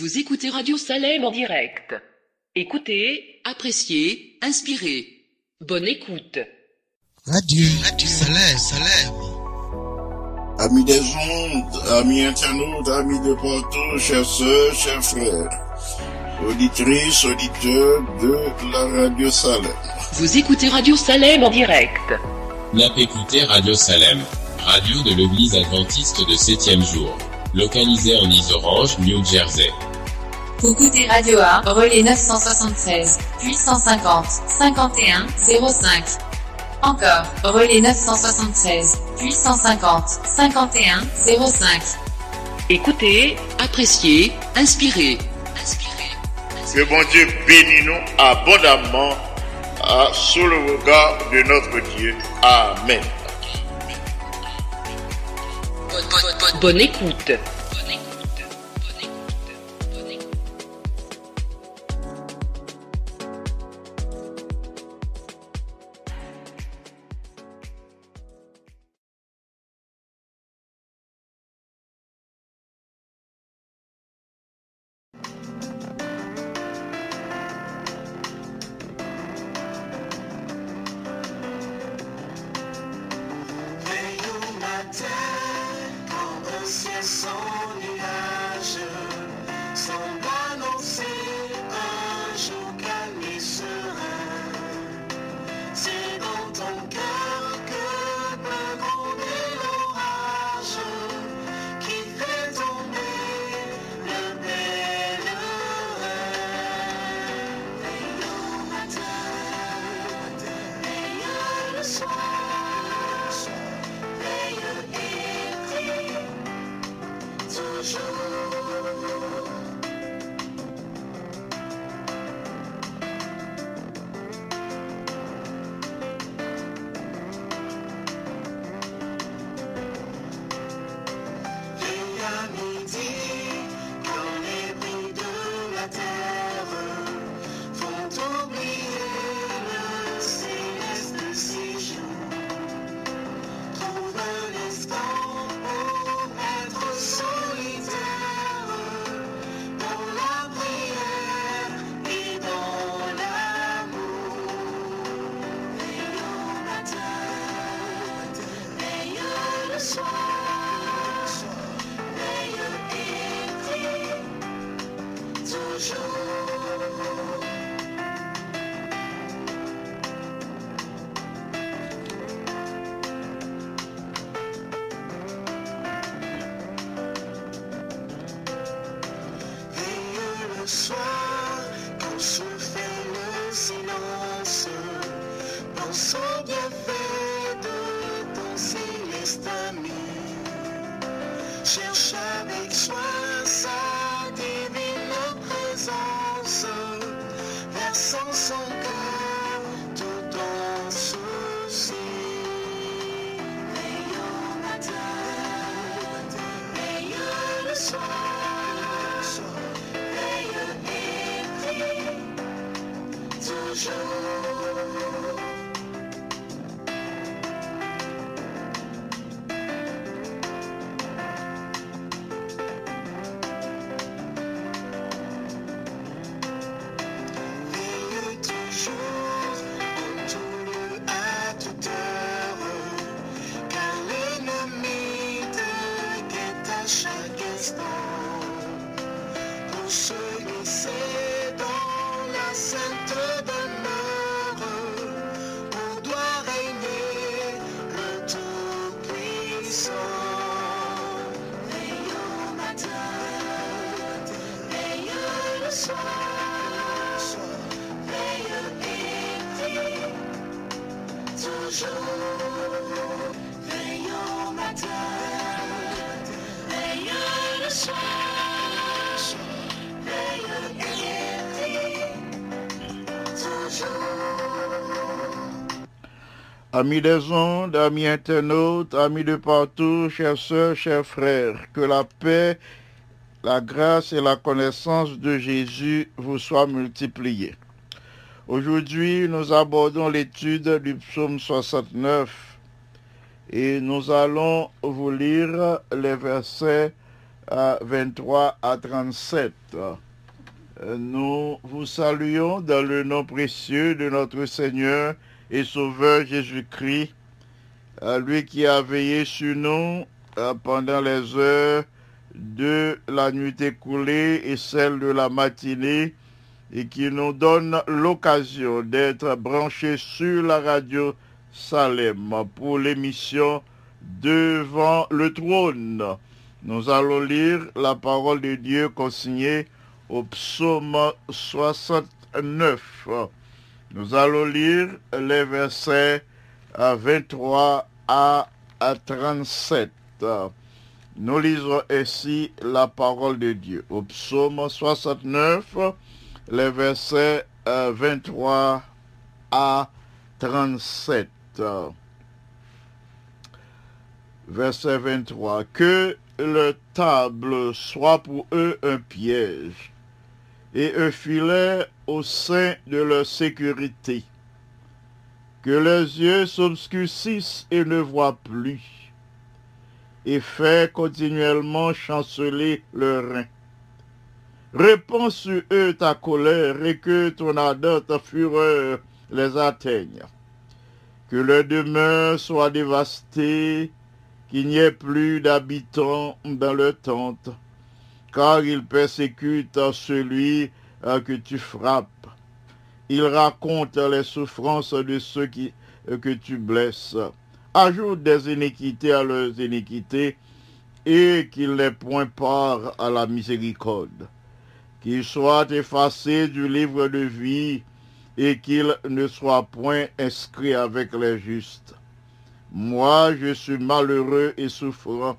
Vous écoutez Radio Salem en direct. Écoutez, appréciez, inspirez. Bonne écoute. Radio, Radio Salem, Salem. Amis des ondes, amis internautes, amis de partout, chers sœurs, chers frères, auditrices, auditeurs de la Radio Salem. Vous écoutez Radio Salem en direct. N'a écouté Radio Salem, radio de l'église adventiste de 7e jour, localisée en Isorange, New Jersey. Vous écoutez Radio A, relais 973, puis 150, 51, 05. Encore, relais 973, puis 150, 51, 05. Écoutez, appréciez, inspirez. Inspirez. Que bon Dieu bénisse nous abondamment à, sous le regard de notre Dieu. Amen. Bonne, bonne, bonne, bonne écoute. Amis des ondes, amis internautes, amis de partout, chers sœurs, chers frères, que la paix, la grâce et la connaissance de Jésus vous soient multipliées. Aujourd'hui, nous abordons l'étude du psaume 69 et nous allons vous lire les versets euh, 23 à 37. Euh, Nous vous saluons dans le nom précieux de notre Seigneur et Sauveur Jésus-Christ, à lui qui a veillé sur nous euh, pendant les heures de la nuit écoulée et celle de la matinée et qui nous donne l'occasion d'être branchés sur la radio Salem pour l'émission Devant le trône. Nous allons lire la parole de Dieu consignée au psaume 69. Nous allons lire les versets à 23 à à 37. Nous lisons ainsi la parole de Dieu au psaume 69, les versets euh, 23 à 37. Verset 23. Que le table soit pour eux un piège et un filet au sein de leur sécurité. Que leurs yeux s'obscurcissent et ne voient plus, et fait continuellement chanceler leurs reins. Répands sur eux ta colère et que ton ardente fureur les atteigne. Que leur demeure soit dévastée, qu'il n'y ait plus d'habitants dans leur tente, car ils persécutent celui euh, que tu frappes. Ils racontent les souffrances de ceux euh, que tu blesses. Ajoute des iniquités à leurs iniquités et qu'ils les point part à la miséricorde. Qu'ils soient effacés du livre de vie et qu'ils ne soient point inscrits avec les justes. Moi, je suis malheureux et souffrant.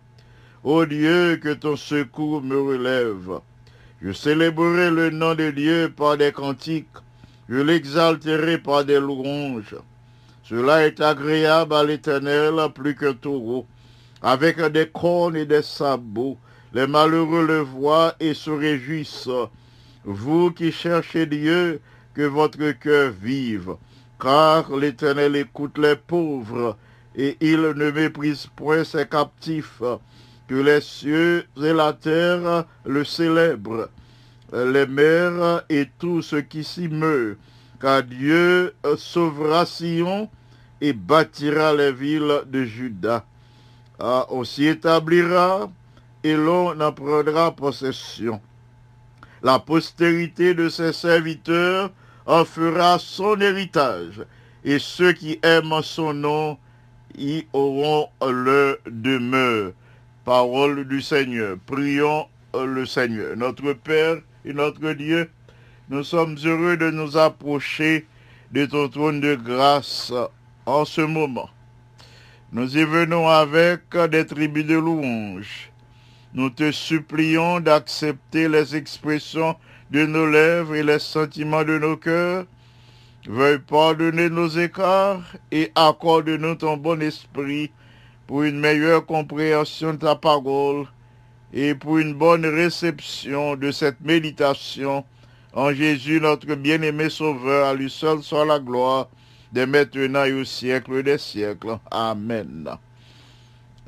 Ô Dieu, que ton secours me relève. Je célébrerai le nom de Dieu par des cantiques. Je l'exalterai par des louanges. Cela est agréable à l'Éternel plus qu'un taureau. Avec des cornes et des sabots, les malheureux le voient et se réjouissent. Vous qui cherchez Dieu, que votre cœur vive. Car l'Éternel écoute les pauvres et il ne méprise point ses captifs. Que les cieux et la terre le célèbrent, les mers et tout ce qui s'y meut, car Dieu sauvera Sion et bâtira les villes de Juda. Ah, on s'y établira et l'on en prendra possession. La postérité de ses serviteurs en fera son héritage, et ceux qui aiment son nom y auront leur demeure. Parole du Seigneur. Prions le Seigneur. Notre Père et notre Dieu, nous sommes heureux de nous approcher de ton trône de grâce en ce moment. Nous y venons avec des tribus de louanges. Nous te supplions d'accepter les expressions de nos lèvres et les sentiments de nos cœurs Veuille pardonner nos écarts et accorde-nous ton bon esprit pour une meilleure compréhension de ta parole et pour une bonne réception de cette méditation. En Jésus, notre bien-aimé Sauveur, à lui seul soit la gloire, dès maintenant et au siècle des siècles. Amen.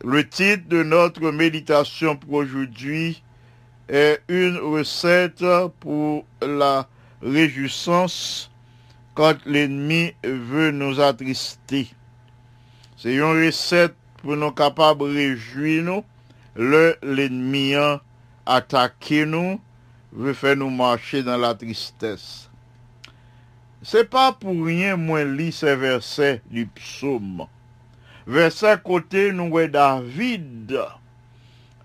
Le titre de notre méditation pour aujourd'hui est une recette pour la réjouissance quand l'ennemi veut nous attrister. C'est une recette pour nous capables de réjouir nous, le l'ennemi a attaqué nous, veut faire nous marcher dans la tristesse. C'est pas pour rien moi lis ces versets du psaume. Verset côté nous voyons David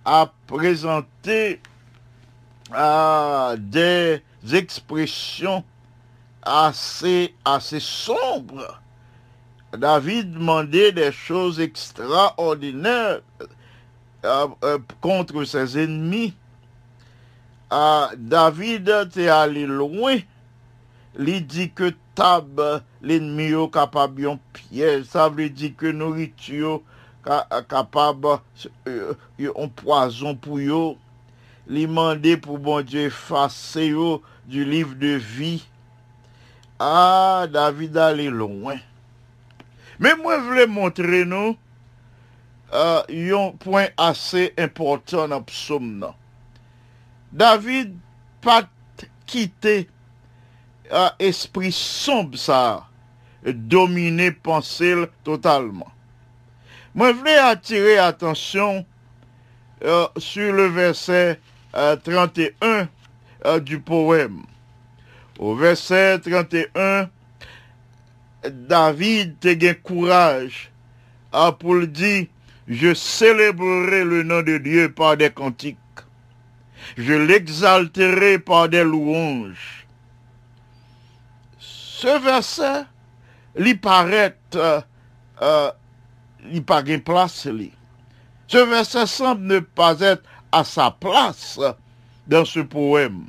a présenté ah, des expressions assez, assez sombre. David demandait des choses extraordinaires euh, euh, contre ses ennemis. Ah, David était allé loin. Il dit que tab l'ennemi est capable de piège. Ça veut dire que nourriture capable euh, un poison pour eux. Il demandait pour bon Dieu effacer du livre de vie. Ah, David allé loin. Mais moi, je voulais montrer nous euh, un point assez important dans le psaume. nan. David un esprit sombre ça, dominer pensée totalement. Moi, je voulais attirer attention euh, sur le verset euh, 31 euh, du poème. Au verset 31, David te gen courage ah, pour le dire, je célébrerai le nom de Dieu par des cantiques. Je l'exalterai par des louanges. Ce verset, lui paraît, euh, euh, il pas gain place li. Ce verset semble ne pas être à sa place dans ce poème.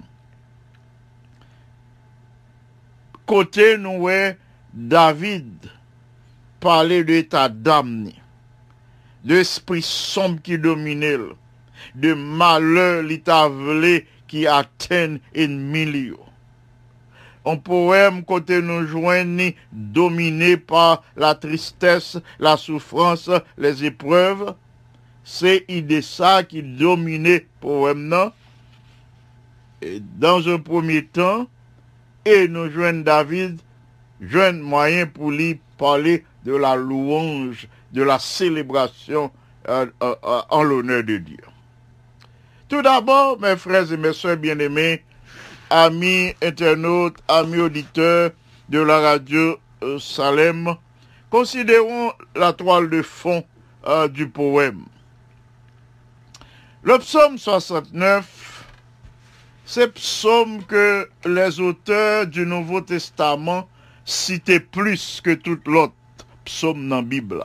Côté est David parler de l'état d'âme, de l'esprit sombre qui dominait, de malheur vlé qui atteint ennemi li yo. Un poème côté nous joignent dominé par la tristesse, la souffrance, les épreuves. C'est idée ça qui dominait poème non? Et dans un premier temps, et nous joignent David, joignent moyen pour lui parler de la louange, de la célébration euh, euh, euh, en l'honneur de Dieu. Tout d'abord, mes frères et mes soeurs bien-aimés, amis internautes, amis auditeurs de la radio Salem, considérons la toile de fond du poème. Le psaume 69, c'est psaume que les auteurs du Nouveau Testament citaient plus que tout l'autre psaume dans la Bible.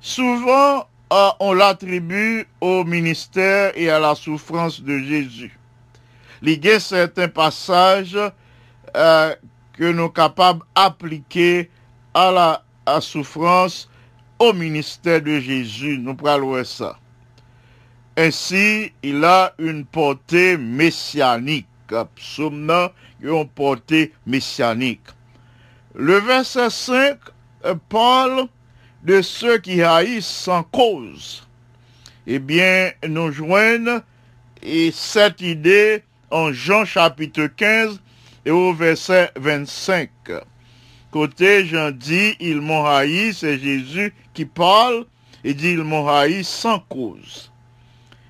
Souvent, euh, on l'attribue au ministère et à la souffrance de Jésus. Il y a certains passages euh, que nous sommes capables d'appliquer à la souffrance au ministère de Jésus. Nous parlons ça. Ainsi, il a une portée messianique. Une portée messianique. Le verset 5 euh, parle de ceux qui haïssent sans cause. Eh bien, nous joignons et cette idée en Jean chapitre 15 et au verset 25. Côté Jean dit, ils m'ont haï, c'est Jésus qui parle, et dit, ils m'ont haï sans cause.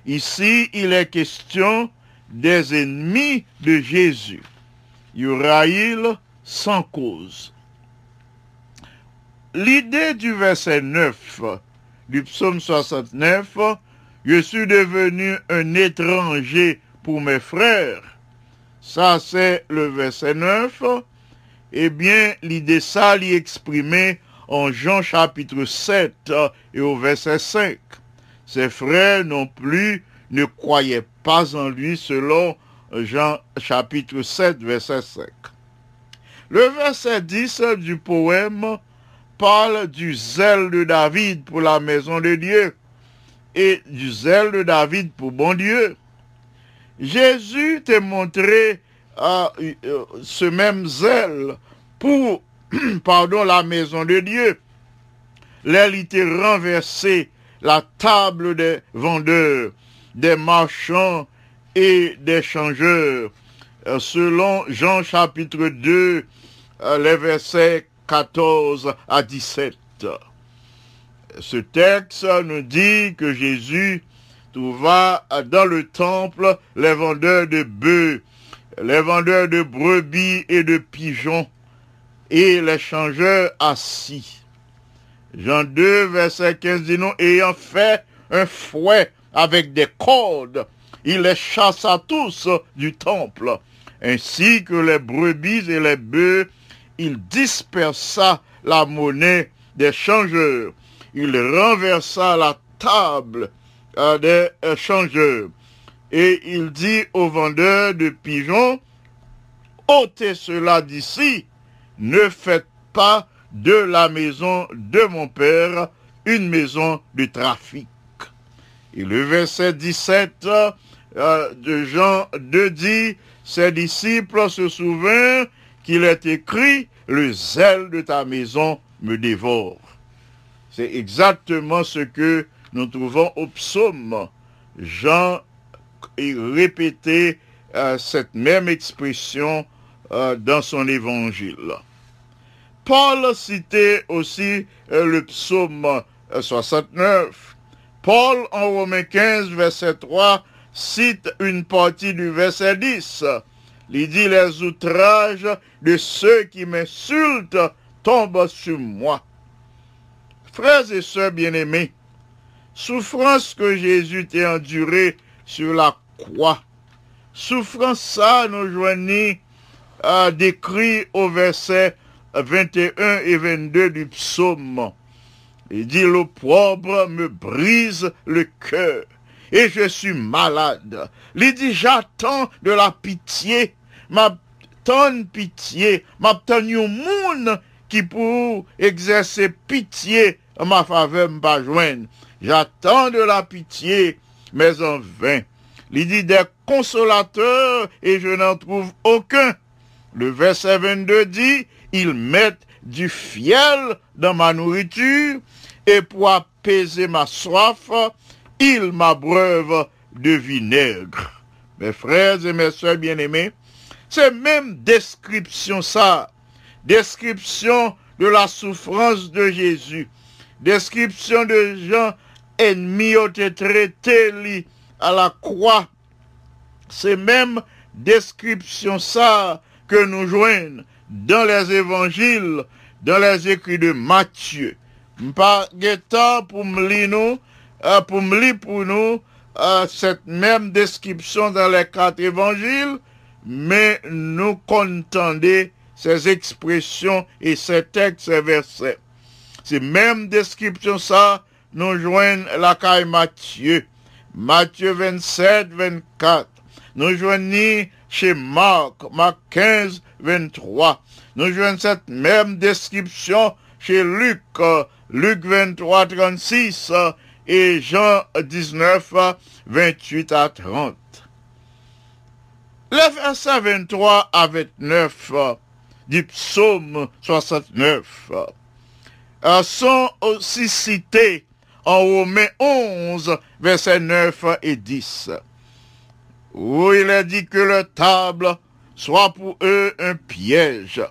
Ici, il est question des ennemis de Jésus. Il haïl sans cause. L'idée du verset 9 du psaume 69, je suis devenu un étranger pour mes frères. Ça, c'est le verset 9. Eh bien, l'idée ça l'y exprimée en Jean chapitre 7 et au verset 5. Ses frères non plus ne croyaient pas en lui selon Jean chapitre 7 verset 5. Le verset 10 du poème parle du zèle de David pour la maison de Dieu et du zèle de David pour bon Dieu. Jésus t'a montré euh, euh, ce même zèle pour pardon, la maison de Dieu. Là, il était renversé la table des vendeurs, des marchands et des changeurs. Euh, selon Jean chapitre 2, euh, les versets 14 à 17. Ce texte nous dit que Jésus trouva dans le temple les vendeurs de bœufs, les vendeurs de brebis et de pigeons, et les changeurs assis. Jean 2, verset 15 dit non, ayant fait un fouet avec des cordes, il les chassa tous du temple, ainsi que les brebis et les bœufs, il dispersa la monnaie des changeurs, il renversa la table euh, des euh, changeurs, et il dit aux vendeurs de pigeons, ôtez cela d'ici, ne faites pas de la maison de mon père une maison de trafic. Et le verset 17 euh, de Jean 2 dit, ses disciples se souviennent qu'il est écrit, le zèle de ta maison me dévore. C'est exactement ce que nous trouvons au psaume Jean il répétait euh, cette même expression euh, dans son évangile. Paul citait aussi euh, le psaume euh, 69. Paul, en Romains 15, verset 3, cite une partie du verset 10. Il dit, les outrages de ceux qui m'insultent tombent sur moi. Frères et sœurs bien-aimés, souffrance que Jésus t'a endurée sur la croix, souffrance ça nous joignit à décrit au verset 21 et 22 du psaume. Il dit, l'opprobre me brise le cœur et je suis malade. Il dit, j'attends de la pitié, m'attends pitié, m'attends un monde qui pour exercer pitié en ma faveur m'pas joindre. J'attends de la pitié, mais en vain. Il dit des consolateurs et je n'en trouve aucun. Le verset 22 dit, ils mettent du fiel dans ma nourriture et pour apaiser ma soif, ils m'abreuvent de vinaigre. Mes frères et mes soeurs bien-aimés, c'est même description ça, description de la souffrance de Jésus, description de gens ennemis ont été traités à la croix. C'est même description ça que nous joignons dans les évangiles, dans les écrits de Matthieu. Pas temps pour me lire nous, euh, pour me lire pour nous euh, cette même description dans les quatre évangiles, mais nous contendez ces expressions et ces textes, ces versets. C'est même description ça, nous joignons la caille Matthieu. Matthieu 27, 24. Nous joignons chez Marc, Marc 15, 23. Nous joignons cette même description chez Luc, Luc 23, 36 euh, et Jean 19, 28 à 30. Les versets 23 à 29 euh, du psaume 69 euh, sont aussi cités en Romains 11, versets 9 et 10, où il est dit que le table soit pour eux un piège.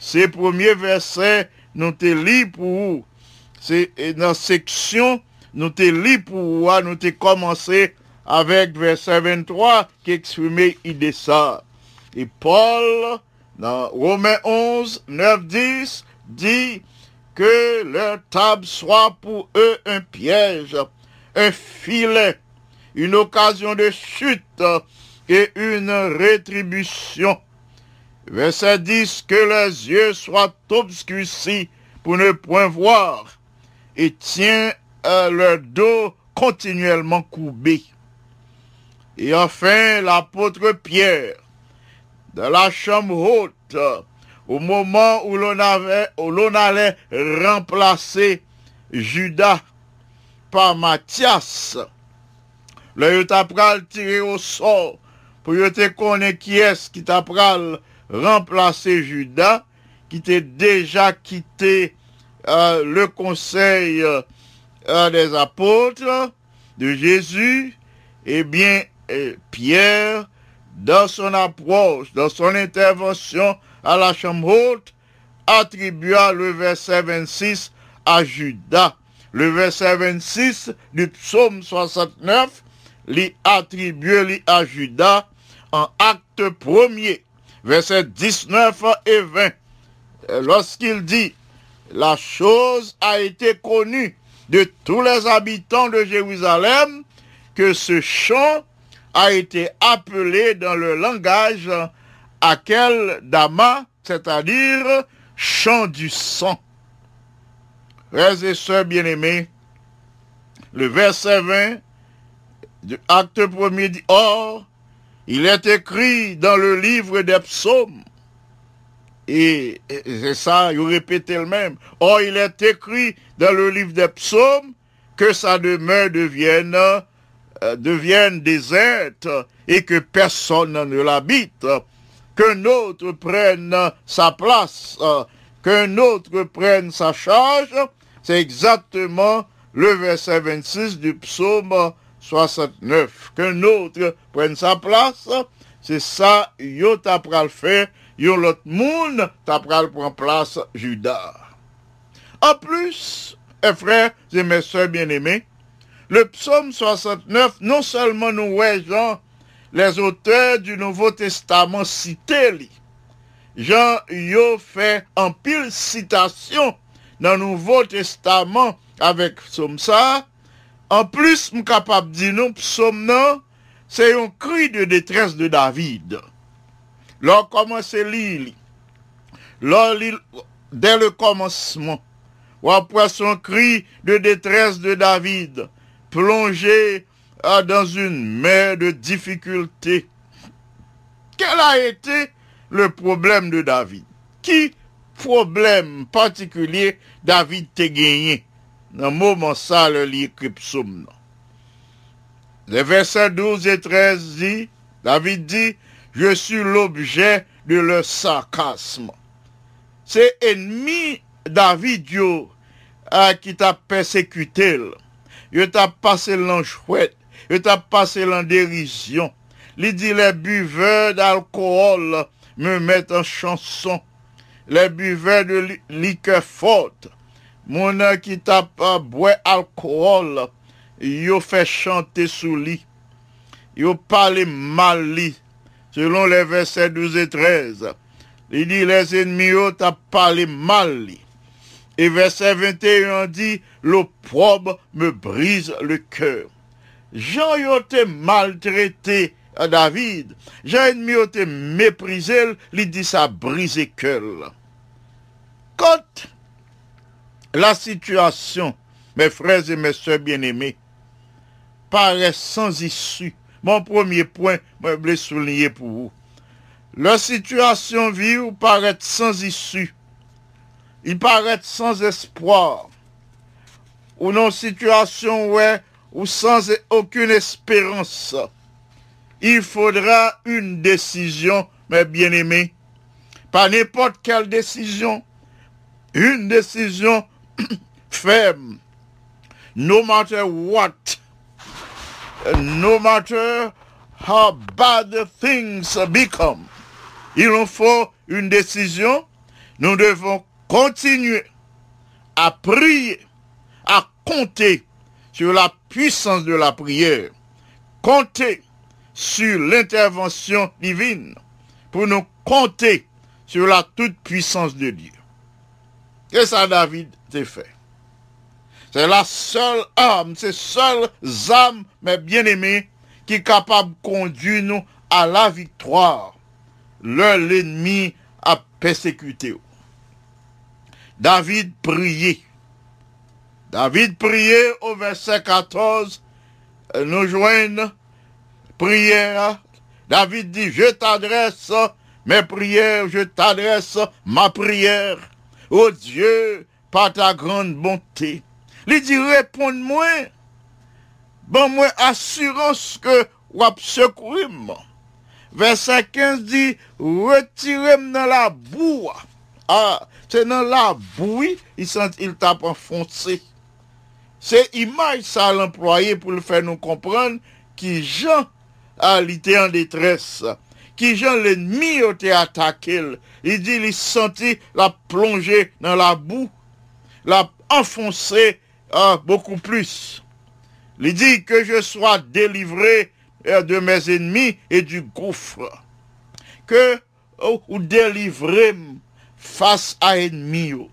Ces premiers versets, nous te lis pour. C'est dans la section, nous te lis pour vous, nous te commencé avec verset 23 qui exprimait idée ça. Et Paul, dans Romains 11, 9, 10, dit que leur table soit pour eux un piège, un filet, une occasion de chute et une rétribution. Verset 10, que les yeux soient obscurcis pour ne point voir, et tient à leur dos continuellement courbé. Et enfin, l'apôtre Pierre, dans la chambre haute, au moment où l'on allait remplacer Judas par Matthias, le yo t'a pral tiré au sort pour yo te connaître qui est qui t'a pral remplacer Judas, qui t'a déjà quitté euh, le conseil euh, des apôtres de Jésus, eh bien, euh, Pierre, dans son approche, dans son intervention à la chambre haute, attribua le verset 26 à Judas. Le verset 26 du psaume 69 l'y attribue à Judas en acte premier, verset 19 et 20. Lorsqu'il dit, la chose a été connue de tous les habitants de Jérusalem que ce chant a été appelé dans le langage Akel Dama, c'est-à-dire chant du sang. Frères et sœurs bien-aimés, le verset 20 du acte premier dit, Or, il est écrit dans le livre des psaumes, et, c'est ça, il répète le même, Or, il est écrit dans le livre des psaumes que sa demeure devienne, euh, devienne déserte et que personne ne l'habite. Qu'un autre prenne sa place, euh, qu'un autre prenne sa charge, c'est exactement le verset 26 du psaume 69. Qu'un autre prenne sa place, c'est ça, yo t'a pral faire, yo l'autre monde t'a pral prendre place Judas. En plus, eh, frères et mes soeurs bien-aimés, le psaume 69, non seulement nous Jean, les auteurs du Nouveau Testament cités. Jean yo fait en pile citation dans le Nouveau Testament avec psaume ça. En plus, m capable de dire non, psaume non, c'est un cri de détresse de David. Commence lire, lors li- dès le commencement, ou après son cri de détresse de David, plongé ah, dans une mer de difficultés. Quel a été le problème de David? Qui problème particulier David t'a gagné? Le moment ça, le livre psaume. non. Les versets 12 et 13 dit, David dit, je suis l'objet de leur sarcasme. C'est ennemi David yo, ah, qui t'a persécuté. là. Il t'a passé l'en chouette, il t'a passé l'en dérision. Il dit les buveurs d'alcool me mettent en chanson. Les buveurs de li- liqueur mon an qui t'a pas boire alcool, yo fait chanter sous lit. Yo parle mal li, selon les versets 12 et 13. Il dit les ennemis yo t'a parlé mal li. Et verset 21 dit, l'opprobre me brise le cœur. Jean yo te maltraité à David. Jean ennemi yo te méprisé, il dit ça brisé cœur. Quand la situation, mes frères et mes soeurs bien-aimés, paraît sans issue, mon premier point, je voulais souligner pour vous. La situation ou paraît sans issue. Il paraît sans espoir. Ou non situation ouais, ou sans aucune espérance. Il faudra une décision, mes bien-aimés. Pas n'importe quelle décision. Une décision ferme. No matter what. No matter how bad things become. Il nous faut une décision. Nous devons continuer à prier, à compter sur la puissance de la prière, compter sur l'intervention divine pour nous compter sur la toute puissance de Dieu. Et ça, David? Fait. C'est la seule âme, c'est seule âme, mes bien-aimés, qui est capable de conduire nous à la victoire. Leur l'ennemi a persécuté. David priait. David priait au verset 14. euh, Nous joignent prière. David dit, je t'adresse mes prières, je t'adresse ma prière. Ô Dieu, par ta grande bonté. Il dit, réponds-moi. Bon, moi, assurance que wap secourir Verset 15 dit, retirez-moi dans la boue. Ah, c'est dans la bouille, il il tape enfoncé. C'est image ça l'employé pour le faire nous comprendre qui Jean a été en détresse, qui Jean l'ennemi a été attaqué. Il dit, il sentit la plonger dans la boue, la enfoncer ah, beaucoup plus. Il dit que je sois délivré euh, de mes ennemis et du gouffre. Que oh, ou délivré face à ennemi. yo.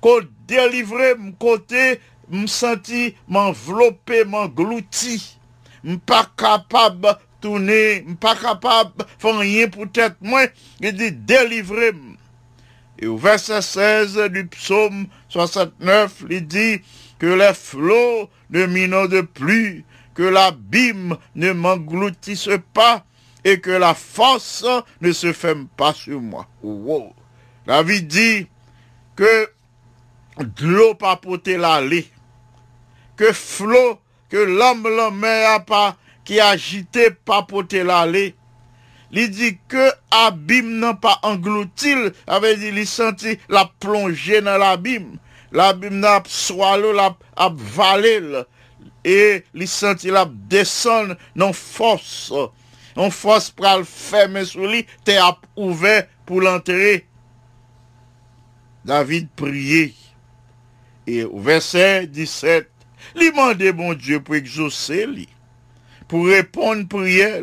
Qu'on délivré m côté me senti m'envelopper, m'englouti. Pas capable tourner, m pas capable faire rien pour tête moi. Il dit délivré Et au verset 16 du psaume 69, il dit que les flots ne m'inondent plus, que l'abîme ne m'engloutisse pas et que la force ne se ferme pas sur moi. Wow. David dit que de l'eau pas l'aller, que flot, que l'homme mer a pas, qui agité pas l'aller. Il dit que abîme n'a pas englouti, avait dit, il senti la plongée dans l'abîme. L'abîme n'a swallow, la avalé. et li senti la descend non force. On force pral fermer sous lui, te ap ouvert pour l'enterrer. David. Et au verset 17, li mande bon Dieu pour exaucer li, pour répondre prière.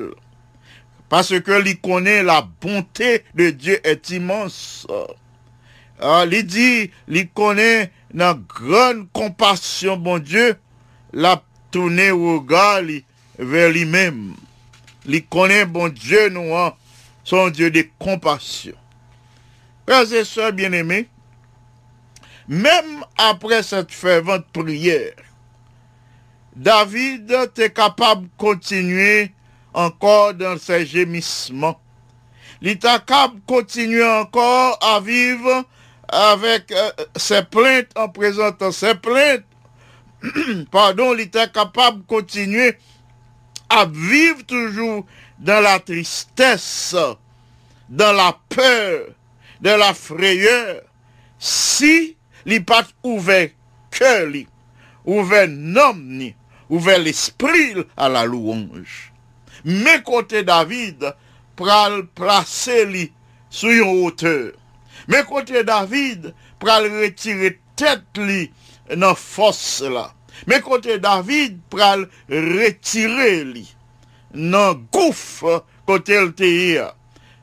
Parce que li connaît la bonté de Dieu est immense. Ah, li dit, li connaît la grande compassion, bon Dieu, la tourner au regard vers lui-même. Li connaît, bon Dieu, nous, hein, son Dieu de compassion. Frères et sœurs bien-aimés, même après cette fervente prière, David était capable de continuer encore dans ses gémissements. De continuer encore à vivre avec euh, ses plaintes en présentant ses plaintes. Pardon, de continuer à vivre toujours dans la tristesse, dans la peur, dans la frayeur, si li pas ouvert cœur ouvert nom ouvert l'esprit à la louange. Mais côté David, pral placer li sur une hauteur. Mais côté David, pral retirer tête li dans force là. Mais côté David, pral retirer li dans gouffre côté le te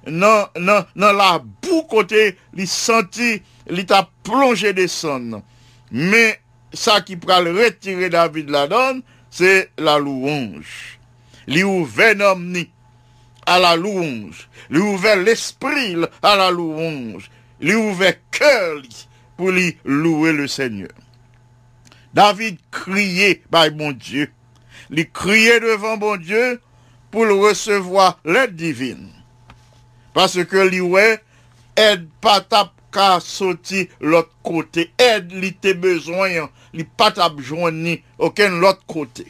dans, dans, dans la boue côté li senti li t'a plongé des sons. Mais ça qui pral retirer David la donne, c'est la louange. Li ouvert nomni à la louange. Li ouvert l'esprit à la louange. Li ouvert cœur pour lui louer le Seigneur. David criait, by mon Dieu. Il criait devant mon Dieu pour recevoir l'aide divine. Parce que lui, ouais, aide pas tap ka sorti l'autre côté. Aide li te besoin, li pas tap joindre aucun l'autre côté.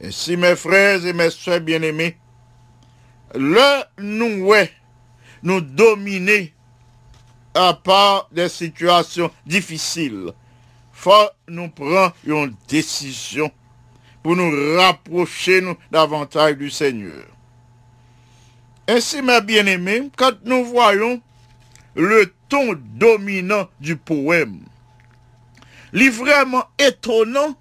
Et si mes frères et mes soeurs bien-aimés, le nous, ouais, nous dominer à part des situations difficiles, faut nous prendre une décision pour nous rapprocher davantage du Seigneur. Ainsi, mes bien-aimés, quand nous voyons le ton dominant du poème, il est vraiment étonnant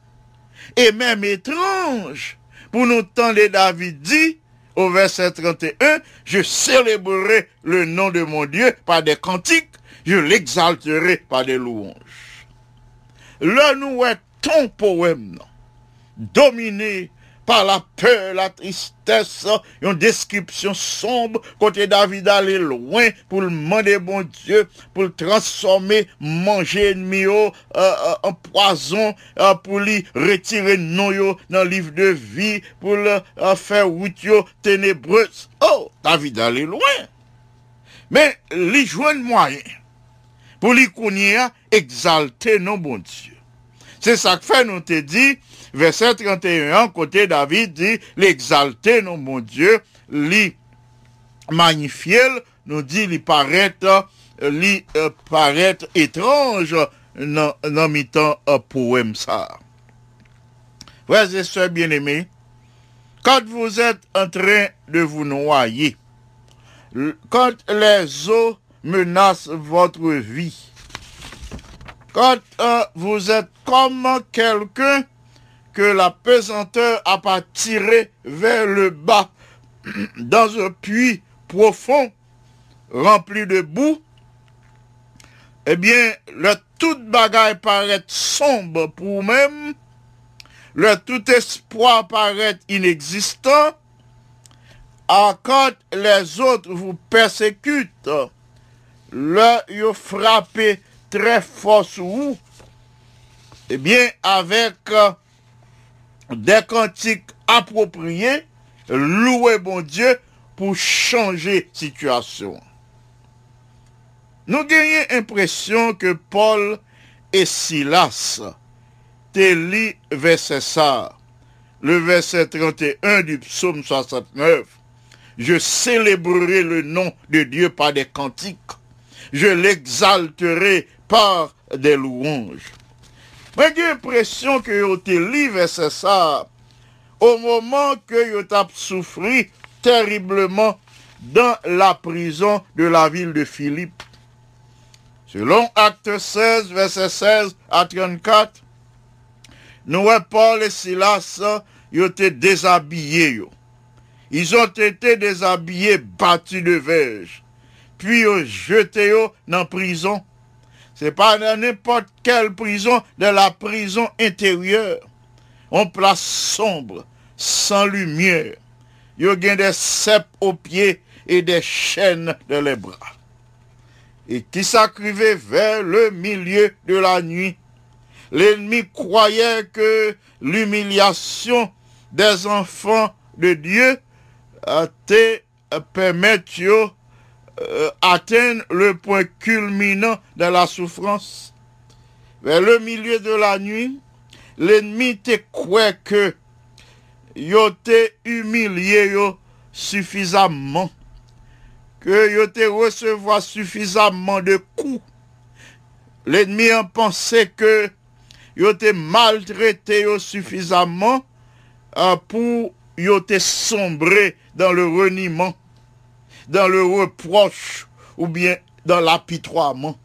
et même étrange pour nous tendre David dit au verset 31, je célébrerai le nom de mon Dieu par des cantiques, je l'exalterai par des louanges. Là, nous est ton poème, dominé par la peur, la tristesse, une description sombre, côté David allait loin pour le demander bon Dieu, pour le transformer, manger ennemi euh, euh, en poison, euh, pour lui retirer non yo dans le livre de vie, pour le faire route yo. Oh, David allait loin. Mais lui joindre moyen pour lui connaître exalter non bon Dieu. C'est ça que fait nous te dit, verset 31, côté David dit, l'exalter non mon Dieu, li magnifier, nous dit, li paraît, li euh, paraît étrange dans, dans un poème ça. Frères et sœurs bien-aimés, quand vous êtes en train de vous noyer, quand les eaux menacent votre vie, quand euh, vous êtes comme quelqu'un que la pesanteur a pas tiré vers le bas dans un puits profond rempli de boue, eh bien, le tout bagaille paraît sombre pour vous-même, le tout espoir paraît inexistant, à quand les autres vous persécutent, le you frappé très fort sur vous, eh bien, avec euh, des cantiques appropriés, louez bon Dieu pour changer situation. Nous gagnons l'impression que Paul et Silas te verset ça, le verset 31 du psaume 69. Je célébrerai le nom de Dieu par des cantiques. Je l'exalterai par des louanges. Mwen gen impresyon ke yo te li verset sa, au moment que yo tap souffri terriblement dans la prison de la ville de Philippe. Selon Acte 16, verset 16 à 34, nous Paul et Silas, yo te déshabillés. yo. Ils ont été déshabillés, battus de verge. Puis yo jeté yo dans prison. C'est pas dans n'importe quelle prison, de la prison intérieure. On place sombre, sans lumière. Yo gen des cèpes aux pieds et des chaînes dans les bras. Et qui s'acrivait vers le milieu de la nuit. L'ennemi croyait que l'humiliation des enfants de Dieu te permettre yo, euh, le point culminant de la souffrance. Vers le milieu de la nuit, l'ennemi te croit que yo te humilié suffisamment, que yo te recevoir suffisamment de coups. L'ennemi en pensait que yo te maltraité suffisamment euh, pour yo te sombrer dans le reniement, dans le reproche ou bien dans l'apitoiement.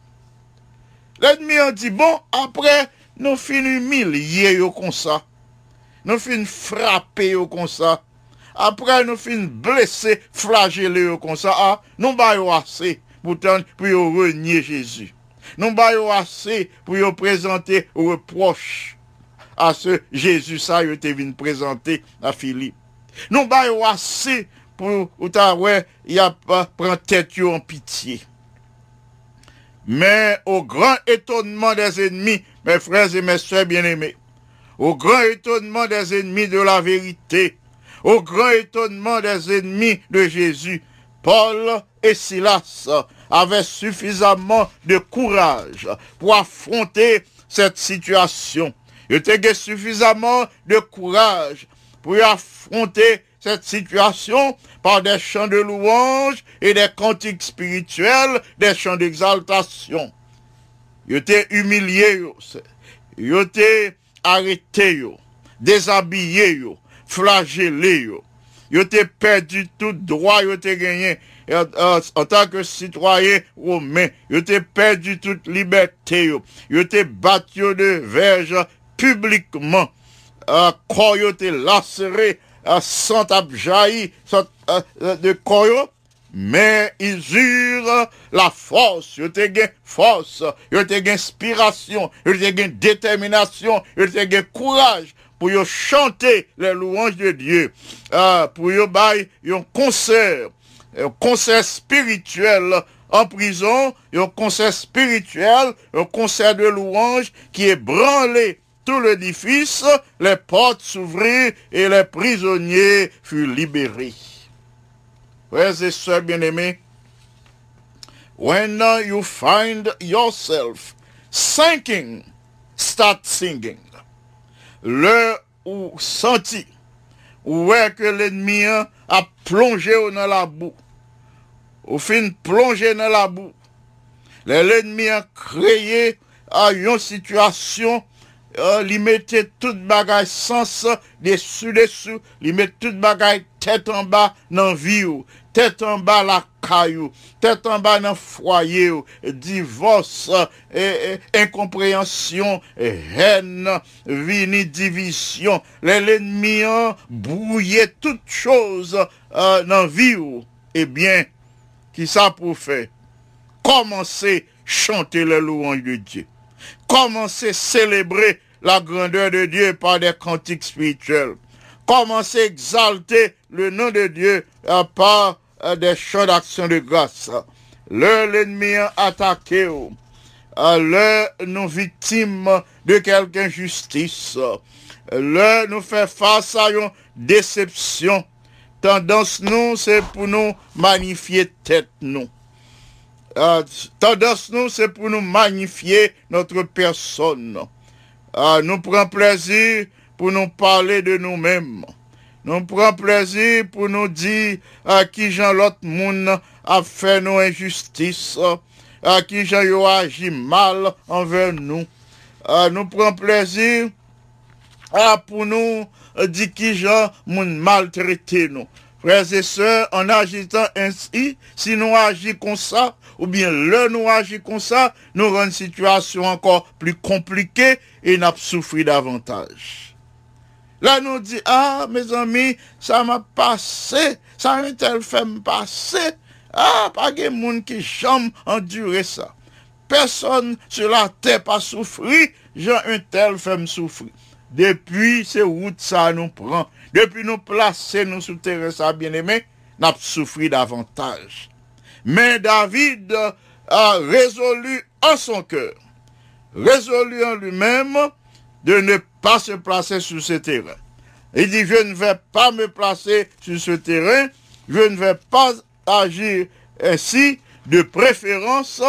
L'ennemi a dit, bon, après, nous fin humilier yo comme ça. Nous fin frapper yo comme ça. Après, nous fin blesser, flageller yo comme ça. Ah, nous ba yo assez pour, renier Jésus. Nous ba yo assez pour présenter reproche à ce Jésus ça yo te venu présenter à Philippe. Nous ba yo assez ou ta ouais, y a pas prend tête yo en pitié. Mais au grand étonnement des ennemis, mes frères et mes soeurs bien-aimés, au grand étonnement des ennemis de la vérité, au grand étonnement des ennemis de Jésus, Paul et Silas avaient suffisamment de courage pour affronter cette situation. Ils étaient suffisamment de courage pour affronter cette situation par des chants de louange et des cantiques spirituels, des chants d'exaltation. Ils étaient humiliés, ils étaient arrêtés, déshabillés, flagellés. Ils étaient perdu tout droit, ils étaient gagné euh, en tant que citoyen romain. Ils étaient perdu toute liberté. Ils étaient battus de verge publiquement. Corps yo étaient lacérés, sans jailli, sans, de corps yo. Mais ils eurent la force, ils ont force, ils ont inspiration, ils ont détermination, ils ont courage pour chanter les louanges de Dieu, euh, pour yo bail un concert, un concert spirituel en prison, un concert spirituel, un concert de louanges qui branlé tout l'édifice, les portes s'ouvrirent et les prisonniers furent libérés. Frères et sœurs bien-aimés, when uh, you find yourself sinking, start singing. Le ou senti, ou ouais que l'ennemi hein, a plongé dans la boue, ou fin plongé dans la boue? L'ennemi a créé une situation euh, li mette tout bagay sens dessus dessous, li mette tout bagay tête en bas nan vie tête en bas la caillou, tête en bas nan foyer divorce, incompréhension, haine, vini division, l'ennemi brouillé toutes choses euh, nan vie. Eh bien, qui ça pour faire? Commencez chanter les louanges de Dieu commencez à célébrer la grandeur de Dieu par des cantiques spirituels. Commencez à exalter le nom de Dieu euh, par euh, des chants d'action de grâce. Le l'ennemi attaqué, euh, le nous victimes de quelque injustice, le nous fait face à une déception. Tendance nous, c'est pour nous magnifier tête nous. Tendance nous, c'est pour nous magnifier notre personne. Nous prenons plaisir pour nous parler de nous-mêmes. Nous prenons plaisir pour nous dire à qui Jean l'autre monde a fait nos injustices, à qui Jean yo agi mal envers nous. euh, nous prenons plaisir à pour nous dire qui gens moun maltraité nous. Frères et sœurs, en agissant ainsi, si nous agissons comme ça, ou bien le nous agissons comme ça, nous rendons une situation encore plus compliquée et nous souffrir davantage. Là, nous dit, ah, mes amis, ça m'a passé, ça un tel fait me passer. Ah, pas de monde qui jamais enduré ça. Personne sur la terre pas souffri, j'ai un tel fait me souffrir. Depuis, c'est route ça nous prend. Depuis nous placer nous sous terre ça, bien aimé, n'a souffri davantage. Mais David a résolu en son cœur, résolu en lui-même de ne pas se placer sur ce terrain. Il dit, je ne vais pas me placer sur ce terrain, je ne vais pas agir ainsi, de préférence,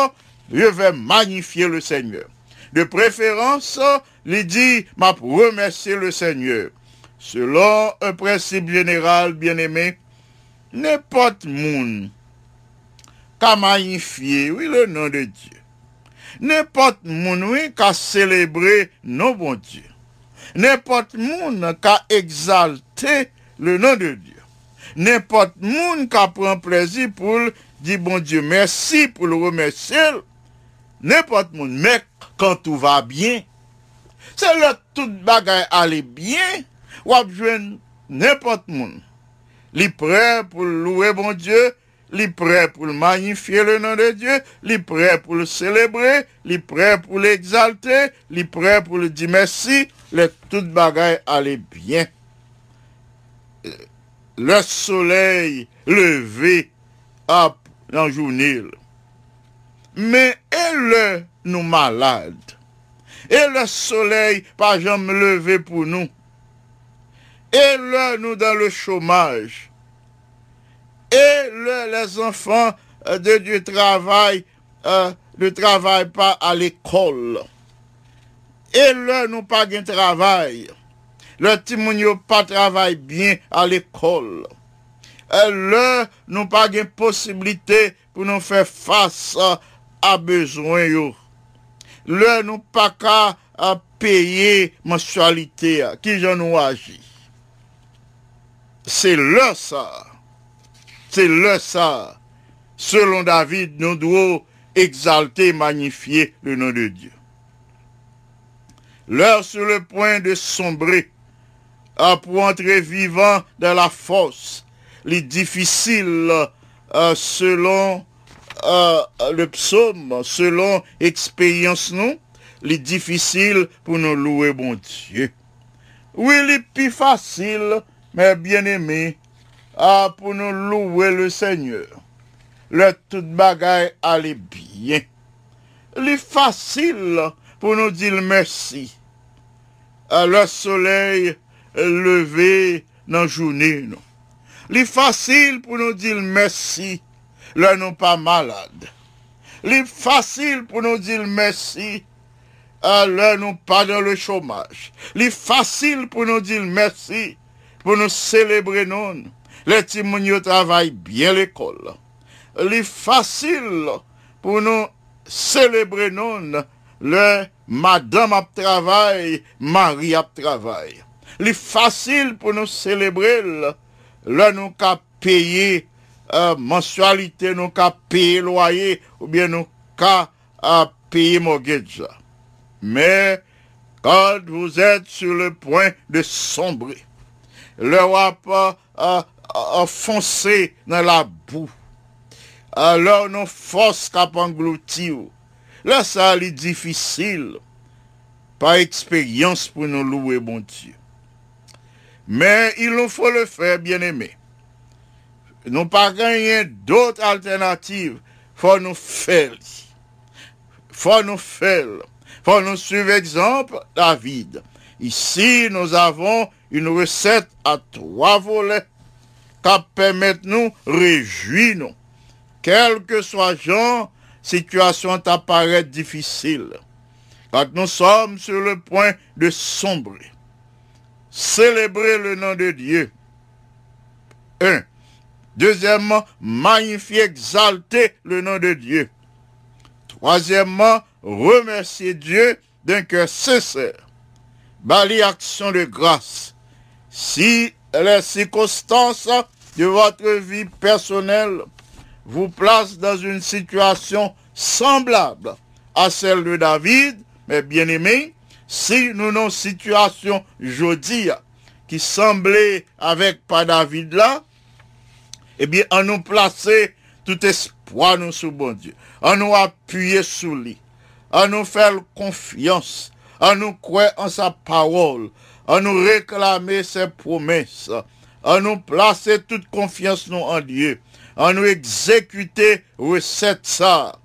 je vais magnifier le Seigneur. De préférence, il dit, m'a remercier le Seigneur. Selon un principe général, bien-aimé, n'importe monde qu'a magnifié, oui, le nom de Dieu. N'importe monde, oui, qu'a célébré nos bons Dieu. N'importe monde qu'a exalté le nom de Dieu. N'importe monde qu'a pris plaisir pour dire bon Dieu merci, pour le remercier. N'importe monde, mais quand tout va bien, c'est là tout bagaille aller bien, ou joindre n'importe monde. Li prêt pour louer bon Dieu, li prêt pour magnifier le nom de Dieu, li prêt pour le célébrer, li prêt pour l'exalter, li prêt pour le dire merci, le tout bagaille aller bien. Le soleil levé à en journée. Mais elle nous malade. Et le soleil pas jamais levé pour nous. Et là, nous dans le chômage. et le, les enfants euh, de Dieu travaillent, euh, ne travaillent pas à l'école. Et le nous pas de travail. Le timonio pas travaille bien à l'école. Et Le nous pas de possibilité pour nous faire face à besoin. Yo. Le nous pas qu'à payer mensualité. Qui j'en ai agi? C'est le ça. C'est là ça. Selon David, nous devons exalter magnifier le nom de Dieu. L'heure sur le point de sombrer, à pour entrer vivant dans la force, les difficiles euh, selon euh, le psaume, selon expérience nous, les difficiles pour nous louer bon Dieu. Oui, les plus faciles, mais bien aimé, ah, pour nous louer le Seigneur. Le tout bagaille allait bien. Les facile pour nous dire merci. À le soleil levé dans la journée. non. Les facile pour nous dire merci. Là, nous pas malade. Les facile pour nous dire merci. Alors, nous pas dans le chômage. Les facile pour nous dire merci pour nous célébrer non. Les timonios travaillent bien l'école. Les facile pour nous célébrer non. Le madame a travail, Marie a travail. Les facile pour nous célébrer le, nous qu'a payer euh, mensualité, nous qu'a payer loyer, ou bien nous qu'a euh, payer mortgage. Mais quand vous êtes sur le point de sombrer, le roi foncé dans la boue. Alors nos forces cap engloutir. Là, ça est difficile. Par expérience pour nous louer, bon Dieu. Mais il nous faut le faire, bien aimé. Nous pas gagner d'autres alternatives. Faut nous faire. Faut nous faire. Faut nous suivre exemple David. Ici, nous avons une recette à trois volets qui permet nous réjouir nous. Quel que soit genre, situation t'apparaît difficile. Quand nous sommes sur le point de sombrer, célébrer le nom de Dieu. Un. Deuxièmement, magnifier, exalter le nom de Dieu. Troisièmement, remercier Dieu d'un cœur sincère. Bali action de grâce. Si les circonstances de votre vie personnelle vous placent dans une situation semblable à celle de David, mes bien-aimés, si nous nos situations jeudi qui semblait avec pas David là, eh bien, en nous placer tout espoir nous sous bon Dieu, en nous appuyer sous lui, en nous faire confiance, en nous croire en sa parole, en nous réclamer ses promesses, en nous placer toute confiance en Dieu, en nous exécuter recette ça,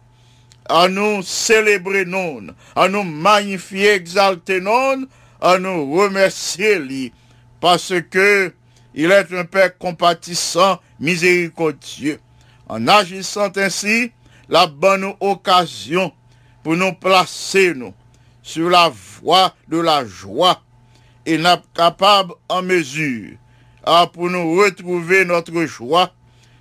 à nous célébrer non, à nous magnifier, exalter non, à nous remercier lui, parce que il est un Père compatissant, miséricordieux. En agissant ainsi, la bonne occasion pour nous placer nous sur la voie de la joie et n'a capable en mesure ah, pour nous retrouver notre joie,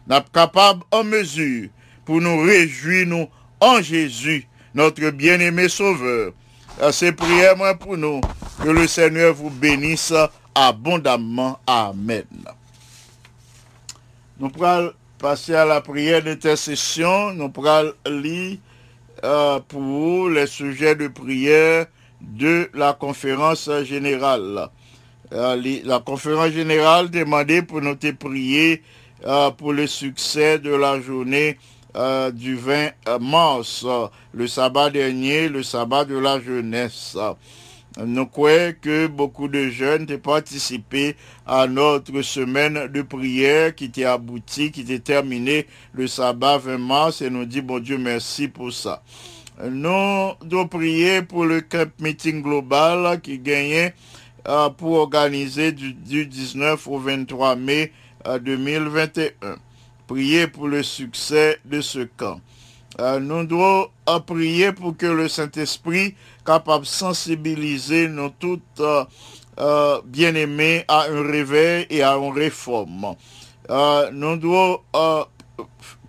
n'a capable en mesure pour nous réjouir en Jésus, notre bien-aimé Sauveur. Ah, C'est prière moi pour nous. Que le Seigneur vous bénisse abondamment. Amen. Nous pourrons passer à la prière d'intercession. Nous pourrons lire euh, pour vous les sujets de prière de la conférence générale. Euh, la conférence générale demandait pour nous te prier euh, pour le succès de la journée euh, du 20 mars, le sabbat dernier, le sabbat de la jeunesse. Nous croyons que beaucoup de jeunes ont participé à notre semaine de prière qui était aboutie, qui était terminée le sabbat 20 mars et nous dit bon Dieu merci pour ça. Nous devons prier pour le camp meeting global qui gagnait euh, pour organiser du, du 19 au 23 mai euh, 2021. Prier pour le succès de ce camp. Euh, nous devons euh, prier pour que le Saint-Esprit capable de sensibiliser nous toutes euh, euh, bien-aimés à un réveil et à une réforme. Euh, nous devons euh,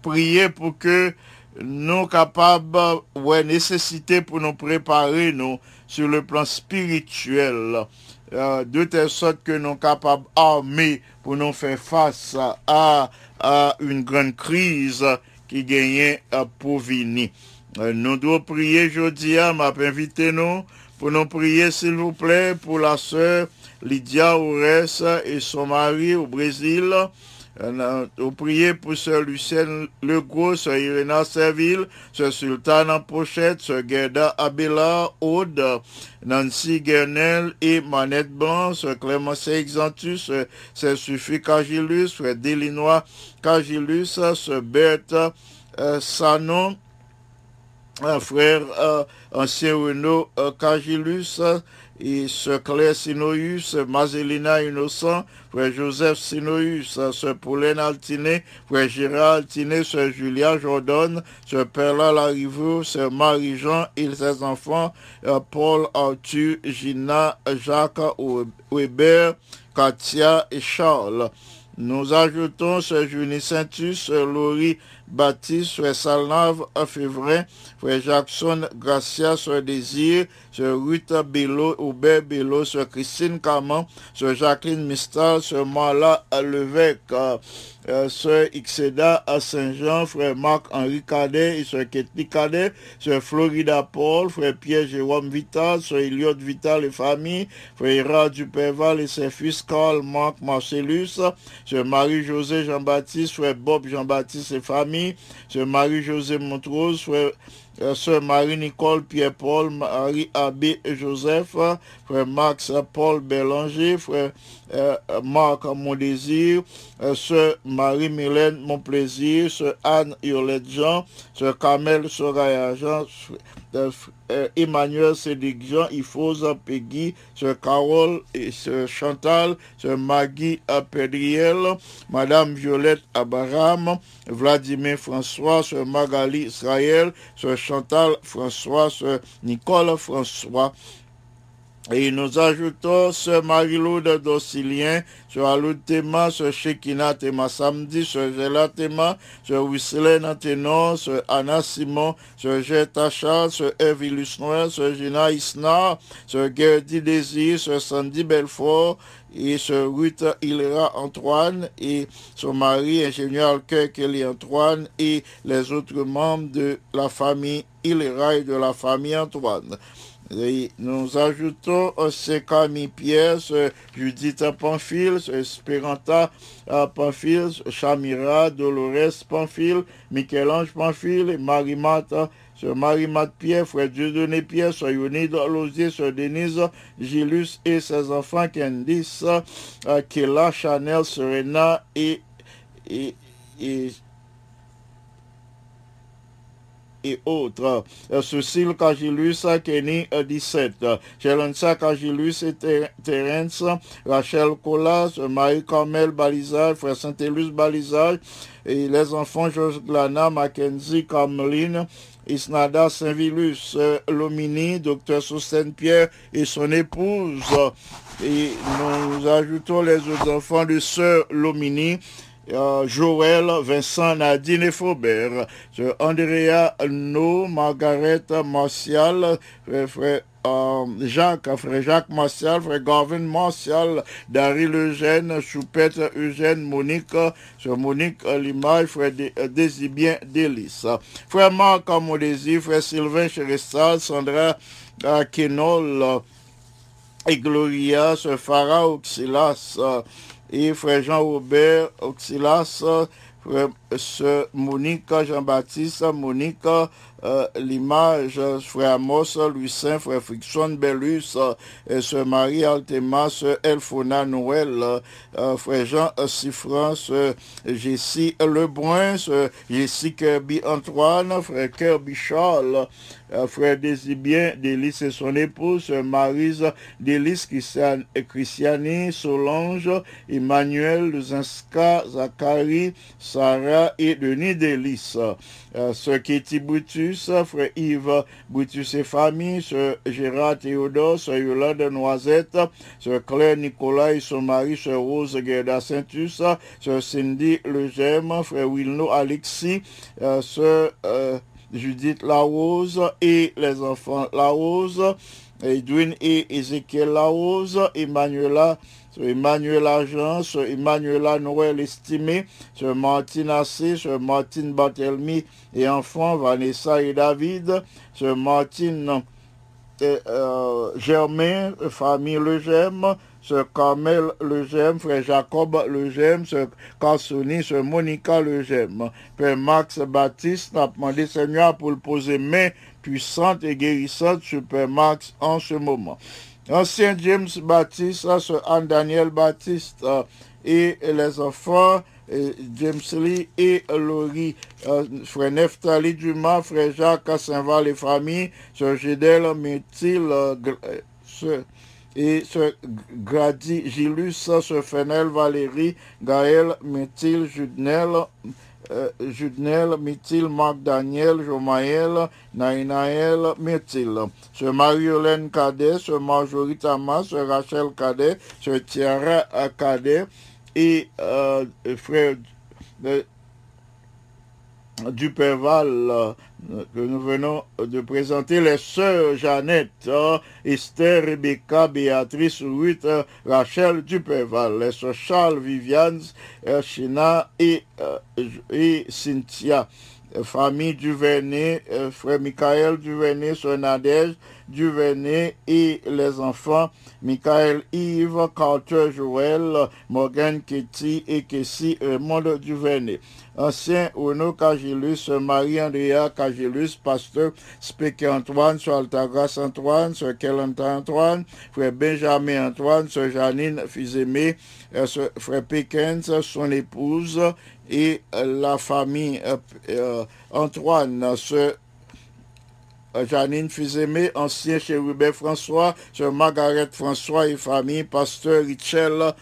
prier pour que nous capables, ouais, nécessité pour nous préparer sur le plan spirituel, euh, de telle sorte que nous capables armés pour nous faire face à, à une grande crise qui gagnait euh, pour venir. Euh, nous devons prier aujourd'hui, m'a invité nous pour nous prier s'il vous plaît pour la sœur Lydia Ores et son mari au Brésil. Euh, Nous prier pour Sœur Lucienne Legros, Sœur Irena Serville, Sœur Sultana Pochette, Sœur Gerda Abela Aude, Nancy Guernel et Manette Blanc, Sœur Clémence Exantus, Sœur Sœur Suffit Cagilus, Frère Delinois Cagilus, Sœur Berthe euh, Sanon, un frère euh, ancien Renaud euh, Cagilus euh, et sœur Claire Sinoïus, Mazelina Innocent, frère Joseph Sinoïus, sœur Pauline Altiné, frère Gérard Altiné, sœur Julia Jordan, sœur Perla Lariveau, sœur Marie-Jean et ses enfants, euh, Paul Arthur, Gina, Jacques Weber, Katia et Charles. Nous ajoutons Sœur Junie Saintus, Sœur Laurie Baptiste, Frère Salnave Févrin, Frère Jackson Gracia, Sœur Désir, Sœur Ruth Bello, Aubert Bello, Sœur Christine Caman, Sœur Jacqueline Mistal, Sœur Marla Levesque, euh, Ixeda à Saint-Jean, Frère Marc-Henri Cadet et Sœur Ketli Cadet, Sœur Florida Paul, Frère Pierre-Jérôme Vital, Sœur Eliot Vital et famille, Frère Ira Duperval et ses fils Carl, Marc, Marcellus, Sœur Marie-José Jean-Baptiste, Frère Bob Jean-Baptiste et famille, Marie-José Montrose, euh, Sœur Marie-Nicole Pierre-Paul, Marie Abbé Joseph, Frère Max Paul Bélanger, Frère euh, Marc Mon Désir, euh, Marie-Mylène Mon Plaisir, Sœur Anne Yolette Jean, Sœur Carmel Soraya Jean, euh, Emmanuel Cédric Jean, Ifosa Peggy, Sœur Carole et Sœur Chantal, Sœur Maggie Pédriel, Madame Violette Abraham, Vladimir François, Sœur Magali Israël, Sœur Chantal François, Sœur Nicole François, Et nous ajoutons ce Marie-Loude Docilien, ce Aloud Tema, ce Shekina Tema Samedi, ce Gela Tema, ce Wislena Tenon, ce Anna Simon, ce Jetta Charles, ce Evilus Noël, ce Gina Isna, ce Gerdy Désir, ce Sandy Belfort, et ce Ruth Hilera Antoine et son mari, ingénieur Kelly Antoine et les autres membres de la famille Hilera et de la famille Antoine. Nous ajoutons ce Camille Pierre, Judith Pamphile, Esperanta Pamphile, Chamira, Dolores Pamphile, Michel-Ange Pamphile Marie-Marthe, ce Marie-Marthe Pierre, frère Dieudonné Pierre, ce Yonide Losier, ce Denise Gilus et ses enfants Candice, Kela, Chanel, Serena et, et et autres. Euh, Cécile Cagilus, Kenny euh, 17. Euh, Jelensa Cagilus et Ter- Terence, Rachel Colas, Marie-Carmel Balizage, Frère Saint-Élus Balizage, et les enfants Georges Glana, Mackenzie, Cameline, Isnada Saint-Vilus, euh, Lomini, Docteur Sosten Pierre et son épouse. Et nous ajoutons les autres enfants de Sœur Lomini, Joël, Vincent, Nadine et Faubert, Andrea No, Margaret Martial, frère, frère, euh, Jacques, frère Jacques Martial, frère Garvin Martial, Daryl Eugène, Choupette Eugène, Monique, Sœur Monique Limaille, frère euh, Désibien Délice, frère Marc Amodési, frère Sylvain Chérestal, Sandra euh, Kenol, et Gloria, Farah Oxilas, euh, et frère Jean-Robert Oxilas, frère ce Monique Jean-Baptiste, Monique euh, L'image, frère Amos, Saint, frère Friction Bellus, euh, ce Marie Altema, ce Elfona Noël, euh, frère Jean euh, Siffran, ce Jessie Lebrun, ce Jessie Kirby Antoine, frère Kirby Charles, frère Désibien Délice et son épouse, euh, Marise Délice Christian- Christiani, Solange, Emmanuel Luzinska, Zachary, Sarah et Denis Délice. Euh, ce Kitty Brutus, frère Yves Brutus et famille, ce Gérard Théodore, ce Yolande Noisette, ce Claire Nicolas et son mari, ce Rose Gerda Saintus, ce Cindy Legem, frère Wilno Alexis, euh, ce euh, Judith Larose et les enfants Larose, Edwin et Ézéchiel Larose, Emmanuela, sur Emmanuela Jean, sur Emmanuela Noël estimé, sur Martine Assé, sur Martine Barthelmy et enfants Vanessa et David, sur Martine euh, euh, Germain, famille Legem, sur Carmel Legem, frère Jacob Legem, sur Carsoni, sur Monica Legem. Père Max Baptiste n'a demandé Seigneur pour le poser main puissante et guérissante sur Père Max en ce moment. Ancien James Baptiste, sur Anne-Daniel Baptiste euh, et les enfants James Lee et Laurie, euh, frère Neftali Dumas, frère Jacques Saint-Val et famille, sœur Gédel Métil, euh, sœur- et Grady Gilus, ce Fenel Valérie, Gaël Métil, Judnel, euh, Judnel, Métil, Marc Daniel, Jomaël, Naïnaël, Métil, ce Marie-Hélène Cadet, ce Marjorie Thomas, ce Rachel Cadet, ce Tiara Cadet, et euh, frère de, du euh, que nous venons de présenter, les sœurs Jeannette, euh, Esther, Rebecca, Béatrice, Ruth, euh, Rachel Duperval, les sœurs Charles, Viviane, euh, et Cynthia. Euh, Famille Duvernay, euh, frère Michael Duvernay, sœur Nadège Duvernay et les enfants Michael Yves, Carter Joël, Morgan Ketty et Kessie Raymond Duvernay. Ancien Renaud Cagilus, Marie-Andrea Cagilus, pasteur Speke Antoine, sur Altagras Antoine, sur Kelanta Antoine, frère Benjamin Antoine, sur Janine Fils-Aimé, euh, frère Pickens, son épouse, et euh, la famille euh, euh, Antoine, euh, Janine Fils-Aimé, ancien chérubin François, sœur Margaret François et famille, pasteur Richel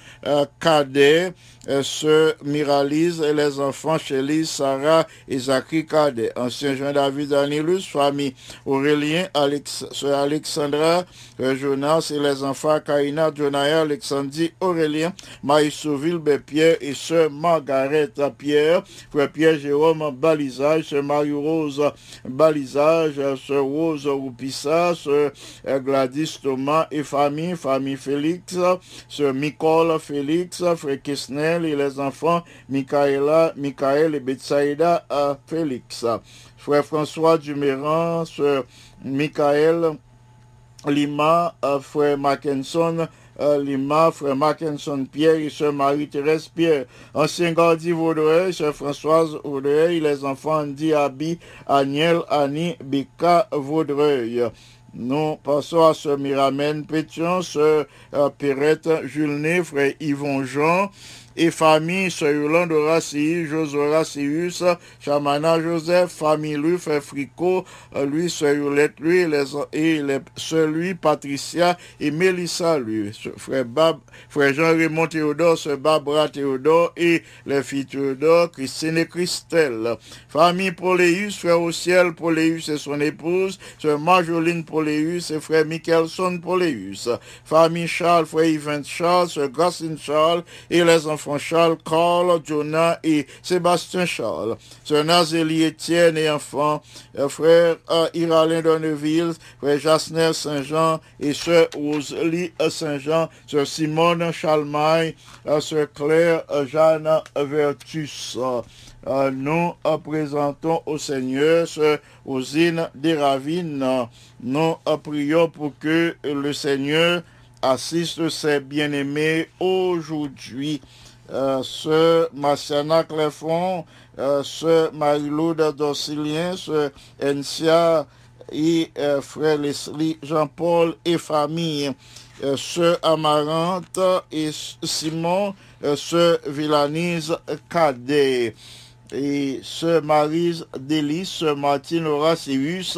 Cadet, sœur Miralise et les enfants Chélis, Sarah et Zachary Cadet, ancien Jean-David Danilus, famille Aurélien, Alex, Alexandra, Jonas et les enfants Kaina, Jonaya, Alexandrie, Aurélien, Maïs Sauville, Pierre et sœur Margaret Pierre, frère Pierre Jérôme Balisage, sœur Marie-Rose Balisage, sœur Rose Roupissa, sœur euh, Gladys Thomas et famille, famille Félix, sœur Nicole Félix, frère Et les enfants Michaela, Michael et Betsaïda à Félix, frère François Duméran, sœur Michael Lima, euh, frère Mackinson, euh, Lima, frère Mackinson Pierre et sœur Marie-Thérèse Pierre, ancien Gardi Vaudreuil, sœur Françoise Vaudreuil, les enfants Andy Abi, Aniel, Annie, Bika Vaudreuil. Nous passons à ce Miramène Pétion, sœur euh, Perrette Julné, frère Yvon Jean, et famille, sœur Yolande Horacius, José Horacius, Chamana Joseph, famille lui, frère Fricot, euh, lui, sœur Yolette, lui, et les, et les sœurs lui, Patricia et Mélissa, lui, ce frère Jean-Raymond Théodore, sœur Barbara Théodore, et les filles Théodore, Christine et Christelle. Famille Poléus, frère au ciel, Poléus et son épouse, sœur Marjoline Poléus et frère Michelson Poléus. Famille Charles, frère Yvan Charles, sœur Gracine Charles, et les enfants Charles, Carl, Jonah et Sébastien Charles. Sœur Nazélie Étienne et enfants, euh, frère euh, Iralin Donneville, frère Jasner Saint-Jean et sœur Rosalie euh, Saint-Jean, sœur Simone Chalmaille, sœur Claire Jeanne Vertus. Nous présentons au Seigneur sœur Osine des Ravines. Nous prions pour que le Seigneur assiste ses bien-aimés aujourd'hui. Euh, sœur Marciana Clefon, euh, sœur Marie-Laude Dorcilien, sœur Encia et euh, frère Jean-Paul et famille, euh, sœur Amarante et Simon, euh, sœur Villanise Cadet et sœur Marise Délice, sœur Martine Horacius,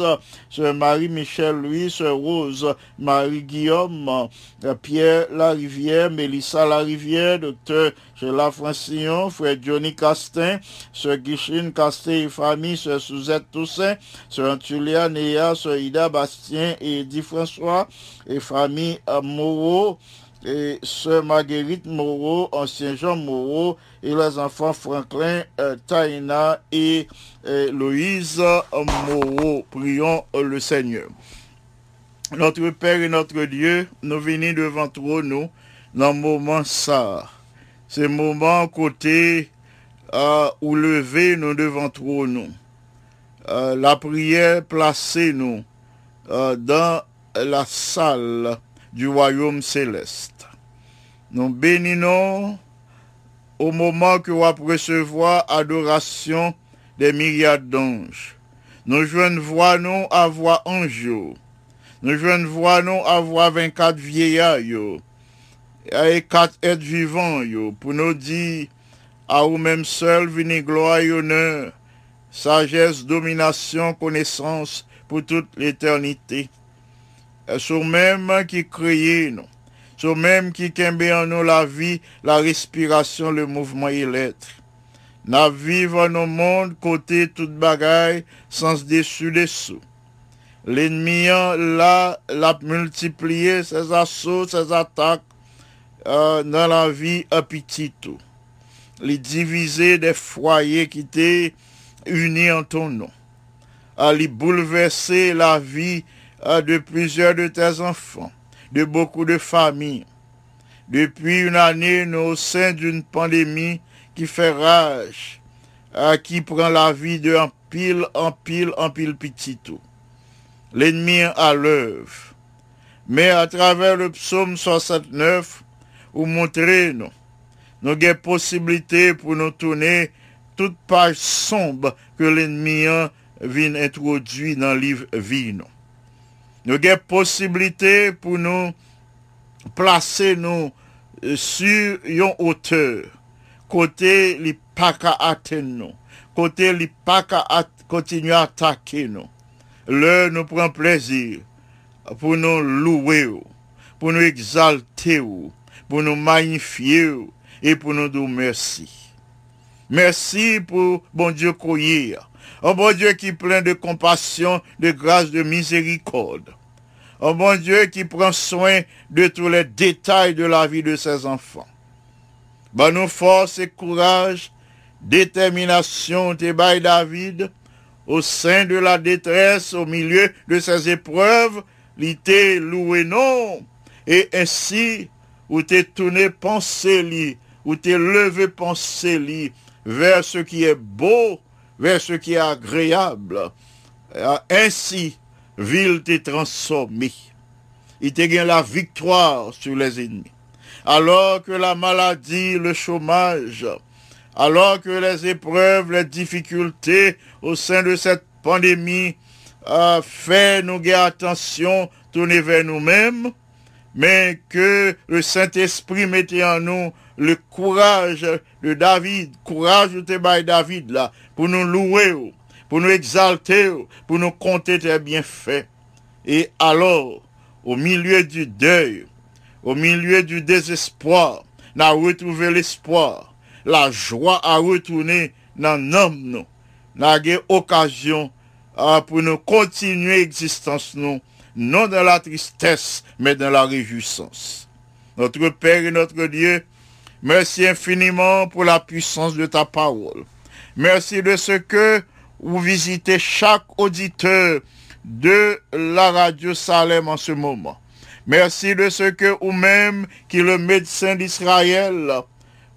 sœur Marie-Michel Louis, sœur Rose, Marie-Guillaume, euh, Pierre Larivière, Mélissa Larivière, docteur Sheila Francillon, frère Johnny Castin, sœur Guichine Castin et famille, sœur Suzette Toussaint, sœur Antulia Néa, sœur Ida Bastien et Eddie François, et famille euh, Moreau, et sœur Marguerite Moreau, ancien Jean Moreau, et les enfants Franklin, euh, Taïna et euh, Loïse Moreau. Prions le Seigneur. Notre Père et notre Dieu, nous venons devant toi, nous, dans le moment ça. Ce moment côté euh, où lever nous devant toi, nous. La prière placée, nous, dans la salle du royaume céleste. Nous bénissons au moment que vous recevoir adoration des myriades d'anges. Nous joignons voix nous à voix ange. Nous joignons voix nous à voix 24 vieillards. Et quatre êtres vivants yo, pour nous dire à vous-même seul venez gloire et honneur, sagesse, domination, connaissance pour toute l'éternité. Et sur même qui créé nous, sur même qui kembe nous la vie, la respiration, le mouvement et l'être. N'a vivre dans nos mondes côté toute bagaille, sans dessus dessous. L'ennemi hein, là, l'a multiplié ses assauts, ses attaques euh, dans la petit tout. Les diviser des foyers qui étaient unis en ton nom. À les bouleverser la vie euh, de plusieurs de tes enfants, de beaucoup de familles. Depuis une année, nous au sein d'une pandémie qui fait rage, euh, qui prend la vie de en pile, en pile, en pile petit tout. L'ennemi à l'œuvre. Mais à travers le psaume 69, ou montrer nous, nous avons possibilité pour nous tourner toute page sombre que l'ennemi vient introduire dans le livre vie. Nous, nous avons possibilité pour nous placer nous euh, sur une hauteur, côté les pas atteindre côté les pas continuer à attaquer nous. le nous prend plaisir pour nous louer, ou, pour nous exalter, ou, pour nous magnifier et pour nous dire merci. Merci pour bon Dieu couillir. Un bon Dieu qui est plein de compassion, de grâce, de miséricorde. Un bon Dieu qui prend soin de tous les détails de la vie de ses enfants. Bah nous force et courage, détermination, te bail David, au sein de la détresse, au milieu de ses épreuves, l'ité loué non, et ainsi, ou t'es tourné penser li, ou t'es levé penser li, vers ce qui est beau, vers ce qui est agréable. Ainsi, ville t'est transformée. Il te gagne la victoire sur les ennemis. Alors que la maladie, le chômage, alors que les épreuves, les difficultés au sein de cette pandémie euh, fait nous garder attention, tourner vers nous-mêmes, mais que le Saint-Esprit mettait en nous le courage de David, courage de David là, pour nous louer, oh, pour nous exalter, oh, pour nous compter tes bienfaits. Et alors, au milieu du deuil, au milieu du désespoir, n'a retrouvé l'espoir, la joie à retourner dans l'homme nous, n'a eu occasion euh, pour nous continuer existence nous, non dans la tristesse, mais dans la réjouissance. Notre Père et notre Dieu, merci infiniment pour la puissance de ta parole. Merci de ce que vous visitez chaque auditeur de la radio Salem en ce moment. Merci de ce que vous-même, qui le médecin d'Israël,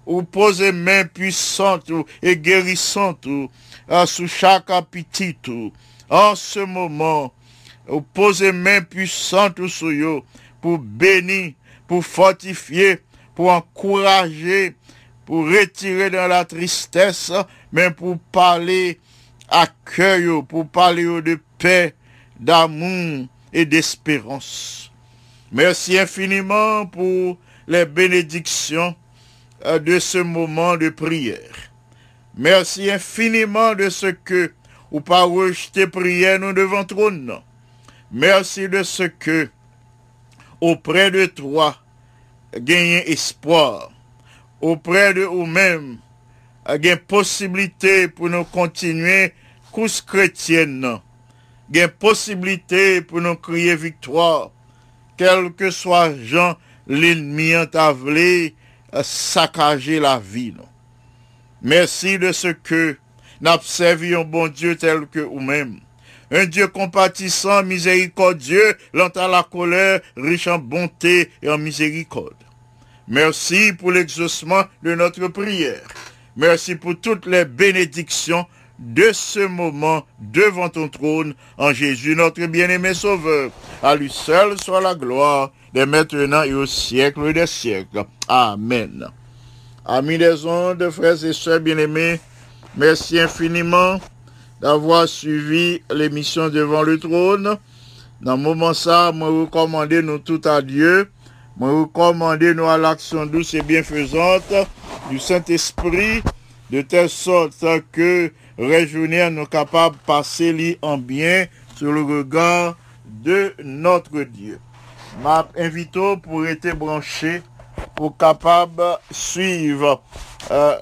vous posez main puissante et guérissante euh, sous chaque appétit. En ce moment, vous posez main puissante sur eux pour bénir, pour fortifier, pour encourager, pour retirer dans la tristesse, mais pour parler cœur, pour parler de paix, d'amour et d'espérance. Merci infiniment pour les bénédictions euh, de ce moment de prière. Merci infiniment de ce que, ou pas rejeter prière nous devant trône. Merci de ce que, auprès de toi, gagner espoir. Auprès de nous-mêmes, gagne possibilité pour nous continuer course chrétienne. Gagne possibilité pour nous crier victoire. Quel que soit Jean, l'ennemi en tavelé, saccager la vie. Merci de ce que nous servi un bon Dieu tel que vous-même. Un Dieu compatissant, miséricordieux, lent à la colère, riche en bonté et en miséricorde. Merci pour l'exaucement de notre prière. Merci pour toutes les bénédictions de ce moment devant ton trône en Jésus notre bien-aimé Sauveur. À lui seul soit la gloire, dès maintenant et au siècle des siècles. Amen. Amis des ondes, frères et sœurs bien-aimés, merci infiniment d'avoir suivi l'émission devant le trône. Dans le moment ça, moi recommander nous tout à Dieu. Moi recommander nous à l'action douce et bienfaisante du Saint-Esprit, de telle sorte que réjouir nous capables de passer en bien sur le regard de notre Dieu. M'a invité pour être branché pour capable suivre euh,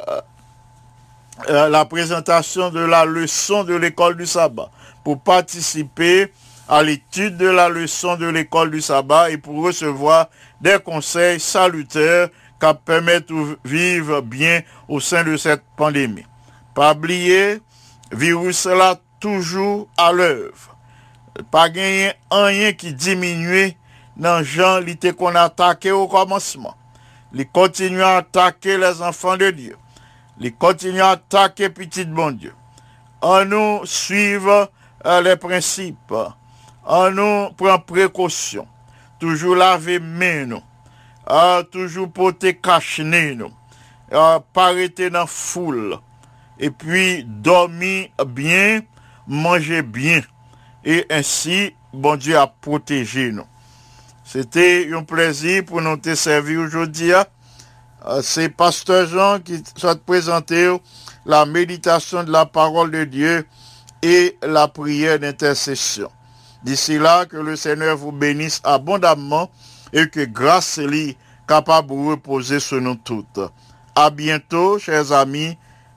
euh, la présentation de la leçon de l'école du sabbat, pour participer à l'étude de la leçon de l'école du sabbat et pour recevoir des conseils salutaires qui permettent de vivre bien au sein de cette pandémie. Pas oublier, virus là toujours à l'œuvre. Pas gagner rien qui diminue dans gens qu'on a attaqué au commencement. Il continue à attaquer les enfants de Dieu. Il continue à attaquer petit bon Dieu. En nous suivre euh, les principes. En nous prendre précaution. Toujours laver main nous. Ah, toujours porter cache-nez nous. Dans foule. Et puis dormir bien, manger bien. Et ainsi, bon Dieu a protégé nous. C'était un plaisir pour nous te servir aujourd'hui. Euh, C'est Pasteur Jean qui souhaite présenter la méditation de la parole de Dieu et la prière d'intercession. D'ici là, que le Seigneur vous bénisse abondamment et que grâce lui capable de reposer sur nous toutes. À bientôt, chers amis,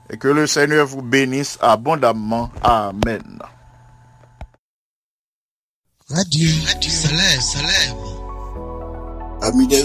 et que le Seigneur vous bénisse abondamment. Amen. Radio, Radio Salem, Salem. Amis des